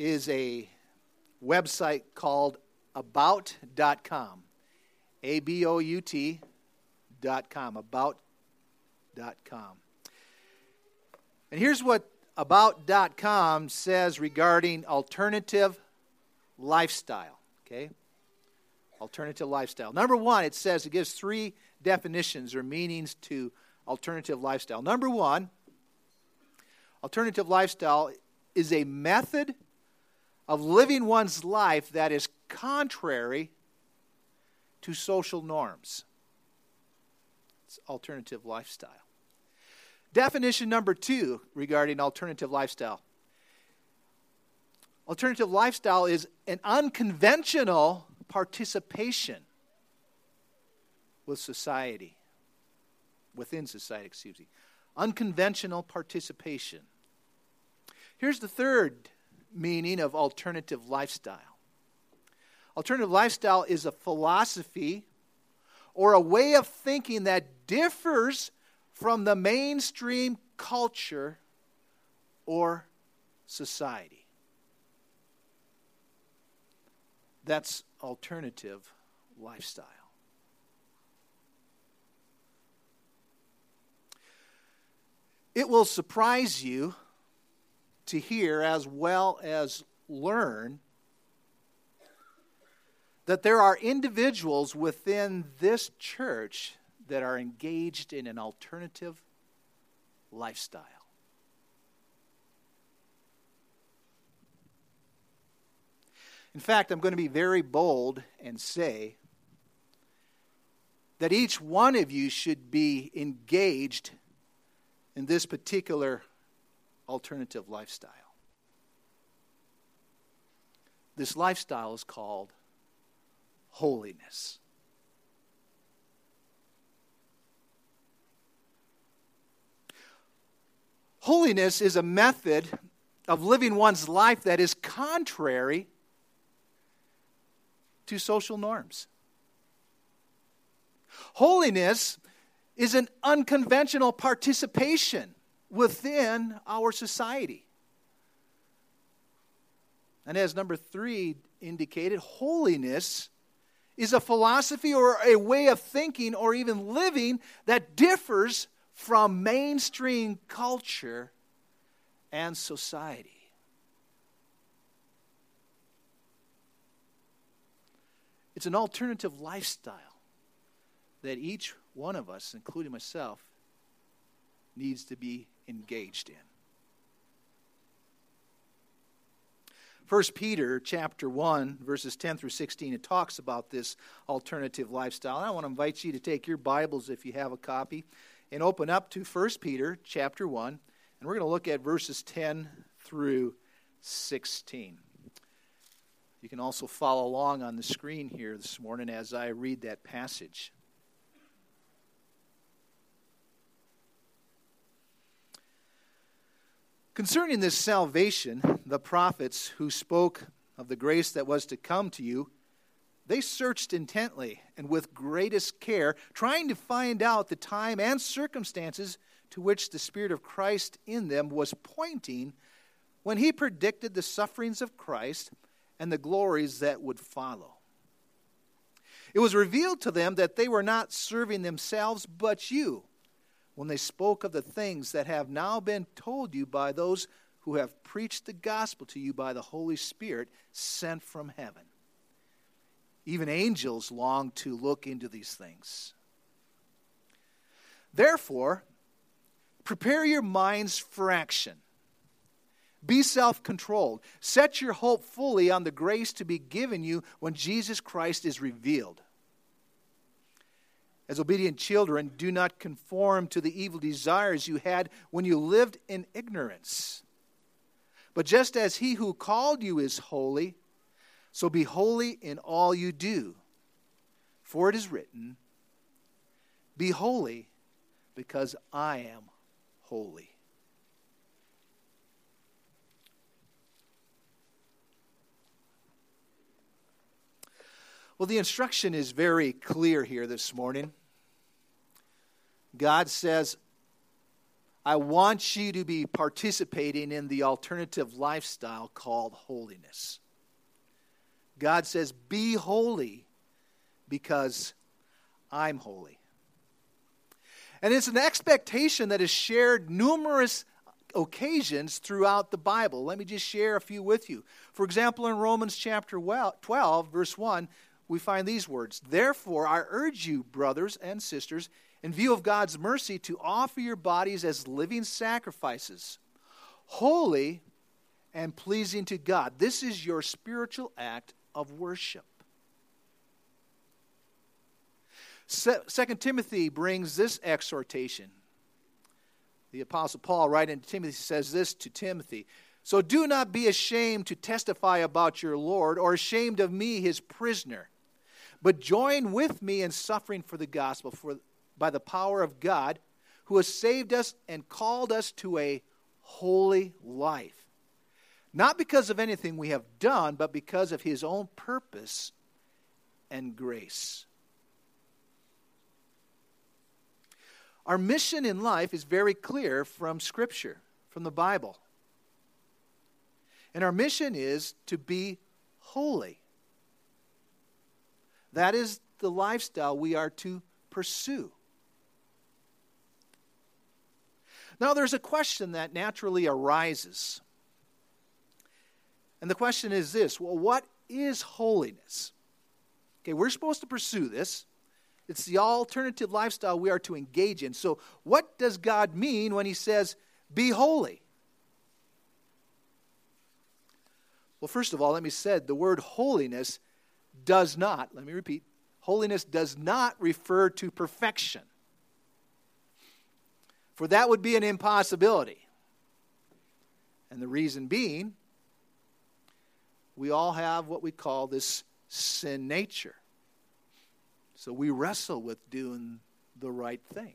is a website called about.com. A B O U T dot com. About.com. And here's what about.com says regarding alternative lifestyle. Okay? Alternative lifestyle. Number one, it says it gives three definitions or meanings to alternative lifestyle. Number one, alternative lifestyle is a method of living one's life that is contrary to social norms. It's alternative lifestyle. Definition number two regarding alternative lifestyle alternative lifestyle is an unconventional participation with society, within society, excuse me. Unconventional participation. Here's the third meaning of alternative lifestyle alternative lifestyle is a philosophy or a way of thinking that differs from the mainstream culture or society. That's alternative lifestyle. It will surprise you to hear as well as learn that there are individuals within this church that are engaged in an alternative lifestyle. In fact, I'm going to be very bold and say that each one of you should be engaged in this particular alternative lifestyle. This lifestyle is called holiness. Holiness is a method of living one's life that is contrary to social norms. Holiness is an unconventional participation within our society. And as number three indicated, holiness is a philosophy or a way of thinking or even living that differs from mainstream culture and society. It's an alternative lifestyle that each one of us, including myself, needs to be engaged in. 1 Peter chapter 1 verses 10 through 16 it talks about this alternative lifestyle. And I want to invite you to take your Bibles if you have a copy and open up to 1 Peter chapter 1 and we're going to look at verses 10 through 16. You can also follow along on the screen here this morning as I read that passage. Concerning this salvation, the prophets who spoke of the grace that was to come to you, they searched intently and with greatest care, trying to find out the time and circumstances to which the Spirit of Christ in them was pointing when he predicted the sufferings of Christ and the glories that would follow. It was revealed to them that they were not serving themselves, but you, when they spoke of the things that have now been told you by those who have preached the gospel to you by the Holy Spirit sent from heaven. Even angels long to look into these things. Therefore, prepare your minds for action be self controlled. Set your hope fully on the grace to be given you when Jesus Christ is revealed. As obedient children, do not conform to the evil desires you had when you lived in ignorance. But just as he who called you is holy, so be holy in all you do. For it is written, Be holy, because I am holy. Well, the instruction is very clear here this morning. God says, I want you to be participating in the alternative lifestyle called holiness. God says, Be holy because I'm holy. And it's an expectation that is shared numerous occasions throughout the Bible. Let me just share a few with you. For example, in Romans chapter 12, verse 1, we find these words Therefore, I urge you, brothers and sisters, in view of God's mercy, to offer your bodies as living sacrifices, holy and pleasing to God. This is your spiritual act of worship. Second Timothy brings this exhortation. The Apostle Paul, writing to Timothy, says this to Timothy So do not be ashamed to testify about your Lord, or ashamed of me, his prisoner, but join with me in suffering for the gospel for, by the power of God, who has saved us and called us to a holy life not because of anything we have done, but because of his own purpose and grace. Our mission in life is very clear from Scripture, from the Bible. And our mission is to be holy. That is the lifestyle we are to pursue. Now, there's a question that naturally arises and the question is this well, what is holiness? Okay, we're supposed to pursue this. It's the alternative lifestyle we are to engage in. So, what does God mean when He says, be holy? Well, first of all, let me say the word holiness does not, let me repeat, holiness does not refer to perfection. For that would be an impossibility. And the reason being we all have what we call this sin nature. So we wrestle with doing the right thing.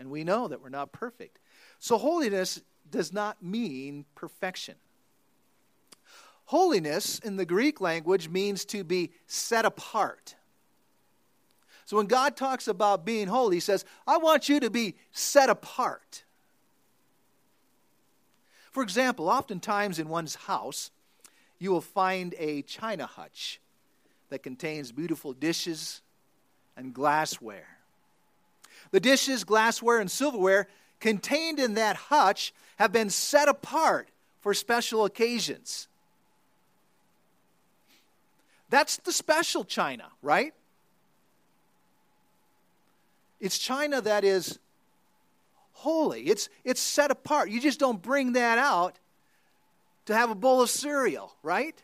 And we know that we're not perfect. So holiness does not mean perfection. Holiness in the Greek language means to be set apart. So when God talks about being holy, he says, I want you to be set apart. For example, oftentimes in one's house, you will find a china hutch that contains beautiful dishes and glassware. The dishes, glassware, and silverware contained in that hutch have been set apart for special occasions. That's the special china, right? It's china that is holy. It's, it's set apart. You just don't bring that out to have a bowl of cereal, right?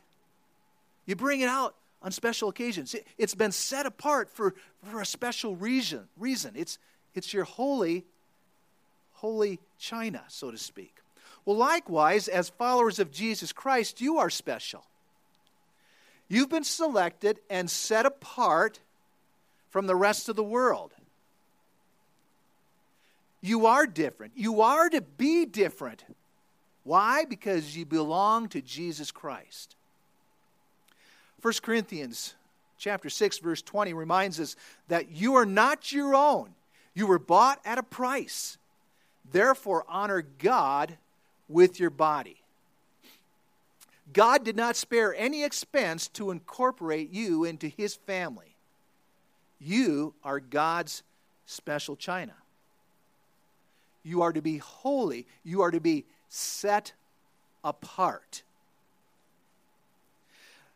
You bring it out on special occasions. It's been set apart for, for a special reason. Reason. It's, it's your holy, holy china, so to speak. Well, likewise, as followers of Jesus Christ, you are special. You've been selected and set apart from the rest of the world. You are different. You are to be different why? Because you belong to Jesus Christ. 1 Corinthians chapter 6 verse 20 reminds us that you are not your own. You were bought at a price. Therefore honor God with your body. God did not spare any expense to incorporate you into his family. You are God's special china. You are to be holy. You are to be set apart.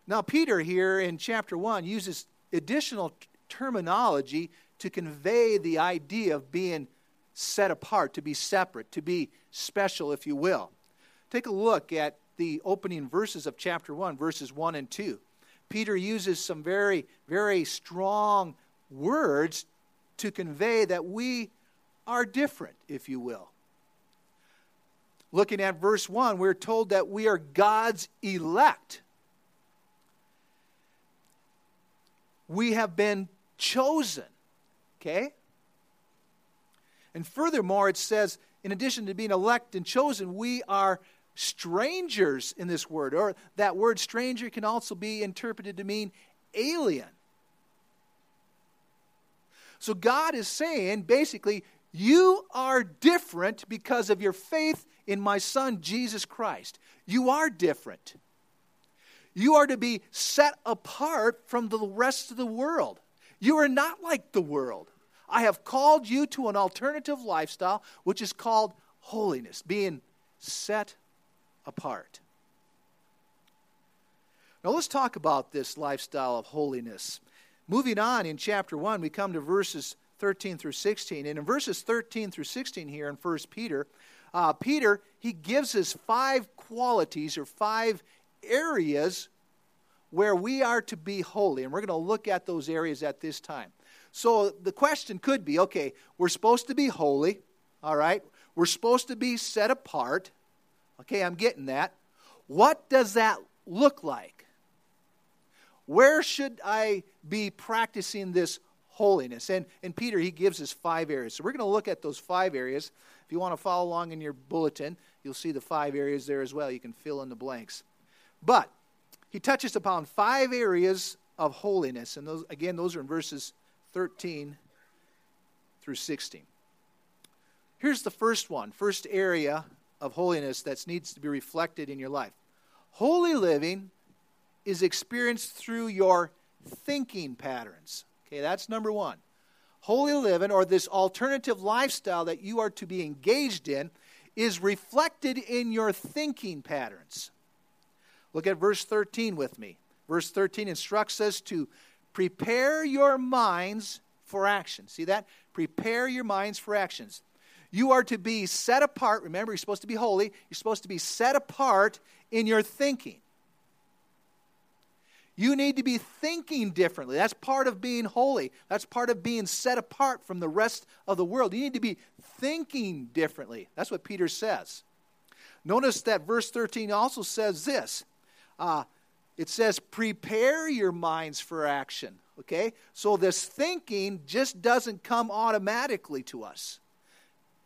Now, Peter here in chapter 1 uses additional terminology to convey the idea of being set apart, to be separate, to be special, if you will. Take a look at the opening verses of chapter 1, verses 1 and 2. Peter uses some very, very strong words to convey that we are different, if you will. Looking at verse 1, we're told that we are God's elect. We have been chosen. Okay? And furthermore, it says, in addition to being elect and chosen, we are strangers in this word. Or that word stranger can also be interpreted to mean alien. So God is saying, basically, You are different because of your faith in my Son, Jesus Christ. You are different. You are to be set apart from the rest of the world. You are not like the world. I have called you to an alternative lifestyle, which is called holiness, being set apart. Now let's talk about this lifestyle of holiness. Moving on in chapter 1, we come to verses 13 through 16. And in verses 13 through 16 here in 1 Peter, uh, Peter, he gives us five qualities or five areas where we are to be holy. And we're going to look at those areas at this time. So the question could be okay, we're supposed to be holy, all right? We're supposed to be set apart. Okay, I'm getting that. What does that look like? Where should I be practicing this holiness? And, and Peter, he gives us five areas. So we're going to look at those five areas. If you want to follow along in your bulletin, you'll see the five areas there as well. You can fill in the blanks. But he touches upon five areas of holiness. And those, again, those are in verses 13 through 16. Here's the first one, first area of holiness that needs to be reflected in your life. Holy living is experienced through your thinking patterns. Okay, that's number one. Holy living, or this alternative lifestyle that you are to be engaged in, is reflected in your thinking patterns. Look at verse 13 with me. Verse 13 instructs us to prepare your minds for action. See that? Prepare your minds for actions. You are to be set apart. Remember, you're supposed to be holy. You're supposed to be set apart in your thinking. You need to be thinking differently. That's part of being holy. That's part of being set apart from the rest of the world. You need to be thinking differently. That's what Peter says. Notice that verse 13 also says this uh, it says, prepare your minds for action. Okay? So this thinking just doesn't come automatically to us.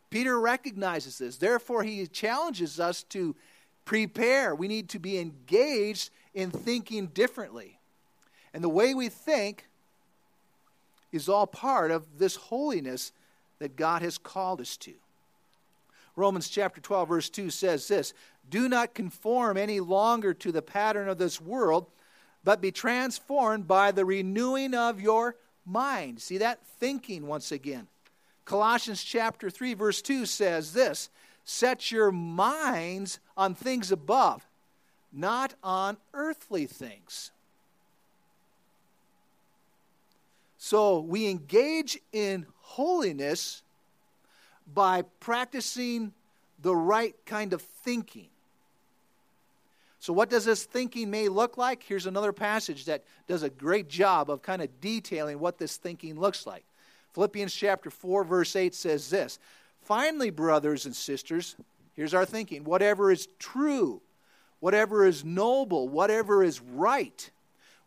Peter recognizes this. Therefore, he challenges us to prepare. We need to be engaged in thinking differently. And the way we think is all part of this holiness that God has called us to. Romans chapter 12, verse 2 says this Do not conform any longer to the pattern of this world, but be transformed by the renewing of your mind. See that? Thinking once again. Colossians chapter 3 verse 2 says this, set your minds on things above, not on earthly things. So we engage in holiness by practicing the right kind of thinking. So, what does this thinking may look like? Here's another passage that does a great job of kind of detailing what this thinking looks like. Philippians chapter 4, verse 8 says this Finally, brothers and sisters, here's our thinking whatever is true, whatever is noble, whatever is right,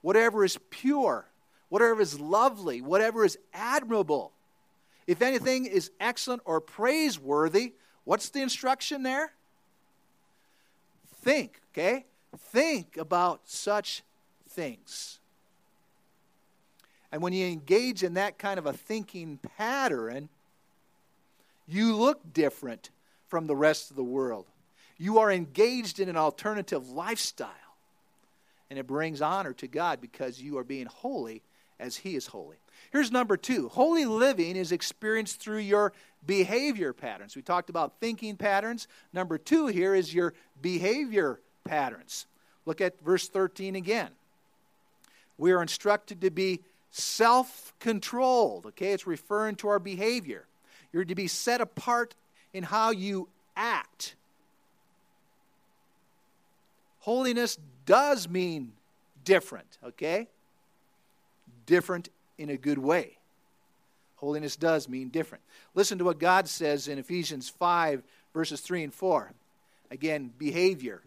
whatever is pure, whatever is lovely, whatever is admirable, if anything is excellent or praiseworthy, what's the instruction there? Think, okay? Think about such things. And when you engage in that kind of a thinking pattern, you look different from the rest of the world. You are engaged in an alternative lifestyle. And it brings honor to God because you are being holy as He is holy. Here's number two holy living is experienced through your behavior patterns. We talked about thinking patterns. Number two here is your behavior patterns. Look at verse 13 again. We are instructed to be self controlled. Okay, it's referring to our behavior. You're to be set apart in how you act. Holiness does mean different, okay? Different in a good way. Holiness does mean different. Listen to what God says in Ephesians 5, verses 3 and 4. Again, behavior.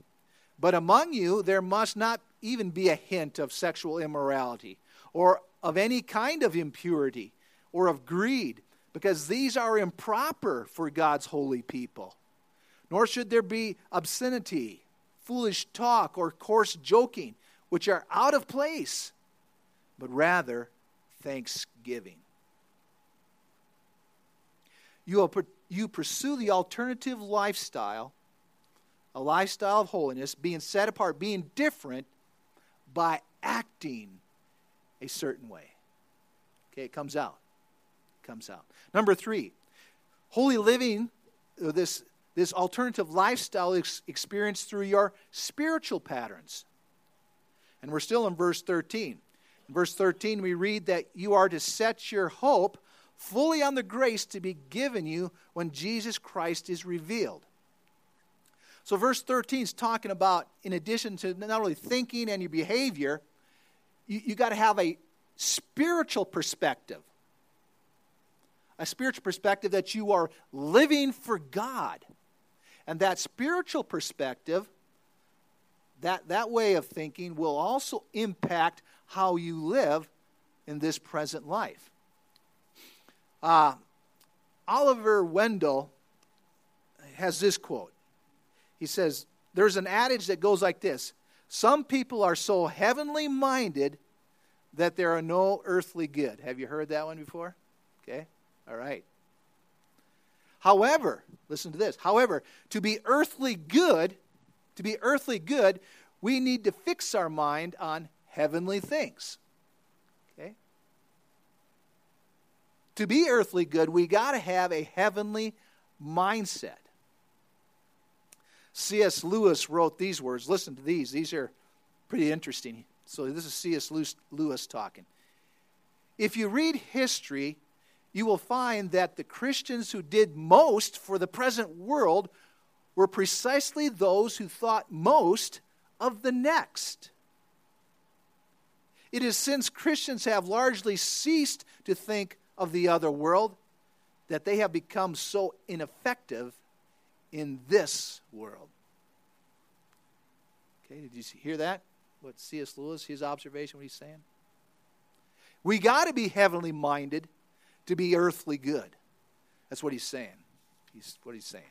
But among you there must not even be a hint of sexual immorality or of any kind of impurity or of greed, because these are improper for God's holy people. Nor should there be obscenity, foolish talk, or coarse joking, which are out of place, but rather thanksgiving. you, you pursue the alternative lifestyle, a lifestyle of holiness, being set apart, being different by acting a certain way. Okay, it comes out. It comes out. Number three, holy living, uh, this, this alternative lifestyle is experienced through your spiritual patterns. And we're still in verse 13. In verse 13, we read that you are to set your hope fully on the grace to be given you when Jesus Christ is revealed. So, verse 13 is talking about, in addition to not only thinking and your behavior, you, you got to have a spiritual perspective. A spiritual perspective that you are living for God. And that spiritual perspective, that, that way of thinking, will also impact how you live in this present life. Uh, Oliver Wendell has this quote. He says, There's an adage that goes like this Some people are so heavenly minded that there are no earthly good. Have you heard that one before? Okay, all right. However, listen to this. However, to be earthly good, to be earthly good, we need to fix our mind on heavenly things. Okay? To be earthly good, we got to have a heavenly mindset. C.S. Lewis wrote these words. Listen to these. These are pretty interesting. So, this is C.S. Lewis talking. If you read history, you will find that the Christians who did most for the present world were precisely those who thought most of the next. It is since Christians have largely ceased to think of the other world that they have become so ineffective in this world. Okay, did you hear that? What C.S. Lewis, his observation, what he's saying? We got to be heavenly minded to be earthly good. That's what he's saying. He's what he's saying.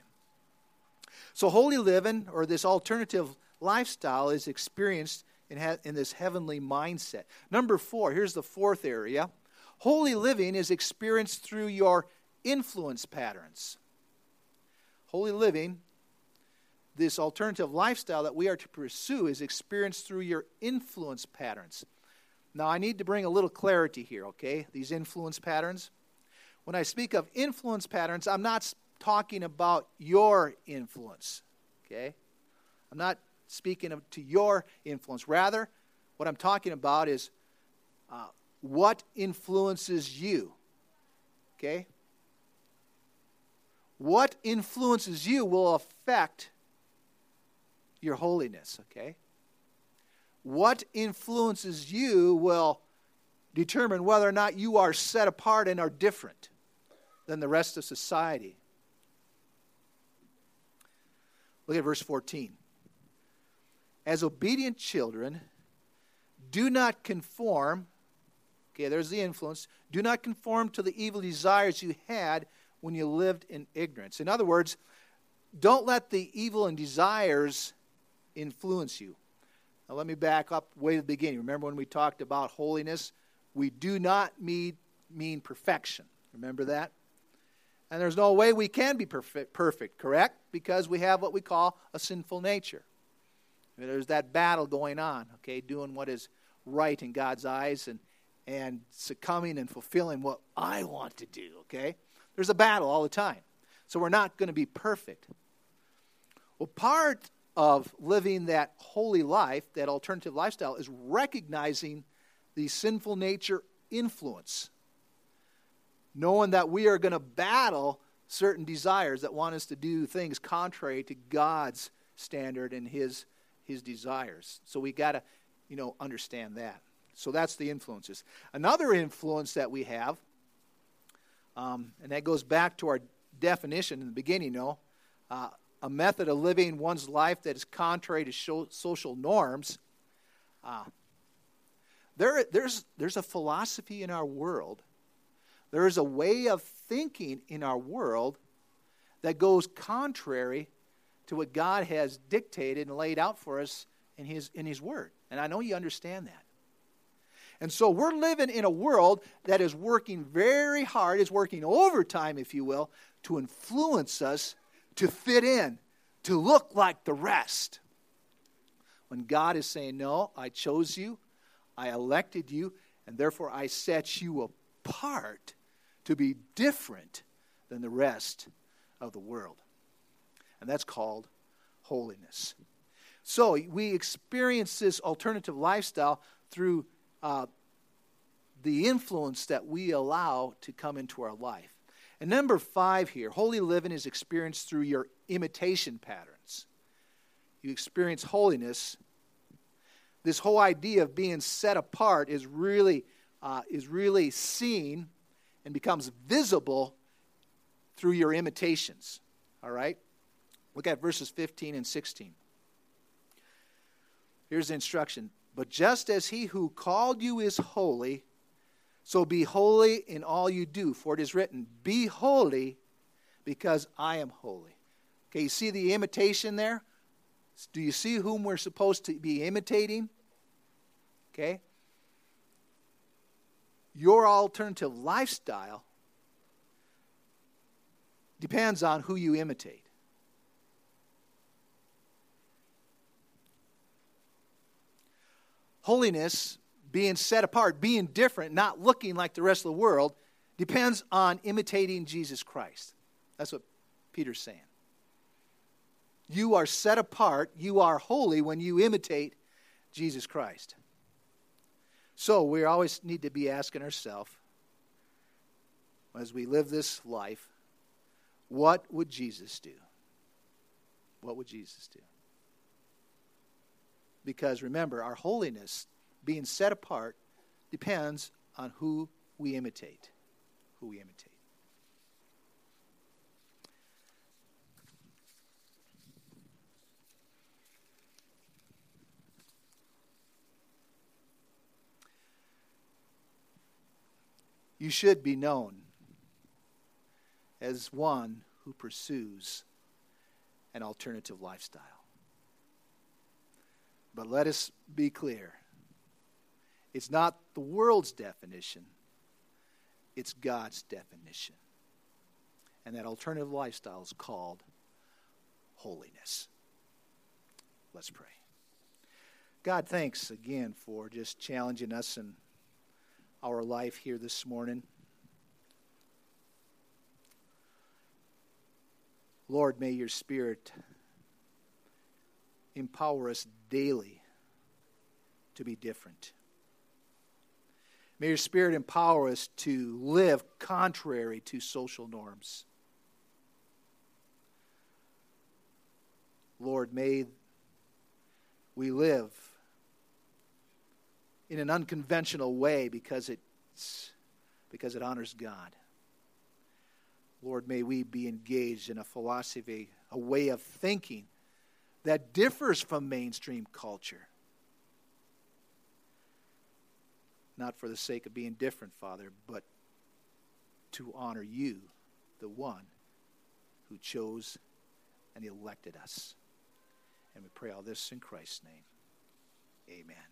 So, holy living or this alternative lifestyle is experienced in, ha- in this heavenly mindset. Number four, here's the fourth area holy living is experienced through your influence patterns. Holy living, this alternative lifestyle that we are to pursue, is experienced through your influence patterns. Now, I need to bring a little clarity here, okay? These influence patterns. When I speak of influence patterns, I'm not talking about your influence, okay? I'm not speaking of, to your influence. Rather, what I'm talking about is uh, what influences you, okay? What influences you will affect your holiness, okay? What influences you will determine whether or not you are set apart and are different than the rest of society. Look at verse 14. As obedient children, do not conform, okay, there's the influence, do not conform to the evil desires you had when you lived in ignorance. In other words, don't let the evil and desires influence you. Now, let me back up way to the beginning. Remember when we talked about holiness? We do not mean, mean perfection. Remember that? And there's no way we can be perfect, perfect, correct? Because we have what we call a sinful nature. There's that battle going on, okay, doing what is right in God's eyes and, and succumbing and fulfilling what I want to do, okay? There's a battle all the time. So we're not going to be perfect. Well, part of living that holy life, that alternative lifestyle, is recognizing the sinful nature influence knowing that we are going to battle certain desires that want us to do things contrary to God's standard and his his desires. So we got to, you know, understand that. So that's the influences. Another influence that we have, um, and that goes back to our definition in the beginning, you know, uh, a method of living one's life that is contrary to show, social norms. Uh, there, there's, there's a philosophy in our world there is a way of thinking in our world that goes contrary to what God has dictated and laid out for us in His, in His Word. And I know you understand that. And so we're living in a world that is working very hard, is working overtime, if you will, to influence us to fit in, to look like the rest. When God is saying, No, I chose you, I elected you, and therefore I set you apart to be different than the rest of the world. And that's called holiness. So we experience this alternative lifestyle through uh, the influence that we allow to come into our life. And number five here, holy living is experienced through your imitation patterns. You experience holiness. This whole idea of being set apart is really, uh, is really seen and becomes visible through your imitations. All right? Look at verses 15 and 16. Here's the instruction. But just as he who called you is holy, so be holy in all you do, for it is written, Be holy because I am holy. Okay, you see the imitation there? Do you see whom we're supposed to be imitating? Okay? Your alternative lifestyle depends on who you imitate. Holiness, being set apart, being different, not looking like the rest of the world, depends on imitating Jesus Christ. That's what Peter's saying. You are set apart, you are holy when you imitate Jesus Christ. So we always need to be asking ourselves, as we live this life, what would Jesus do? What would Jesus do? Because remember, our holiness, being set apart, depends on who we imitate. Who we imitate. You should be known as one who pursues an alternative lifestyle. But let us be clear it's not the world's definition, it's God's definition. And that alternative lifestyle is called holiness. Let's pray. God, thanks again for just challenging us in our life here this morning. Lord, may your Spirit empower us daily to be different. May your Spirit empower us to live contrary to social norms. Lord, may we live in an unconventional way because it's because it honors God. Lord, may we be engaged in a philosophy, a way of thinking that differs from mainstream culture. Not for the sake of being different, Father, but to honor you, the one who chose and elected us. And we pray all this in Christ's name. Amen.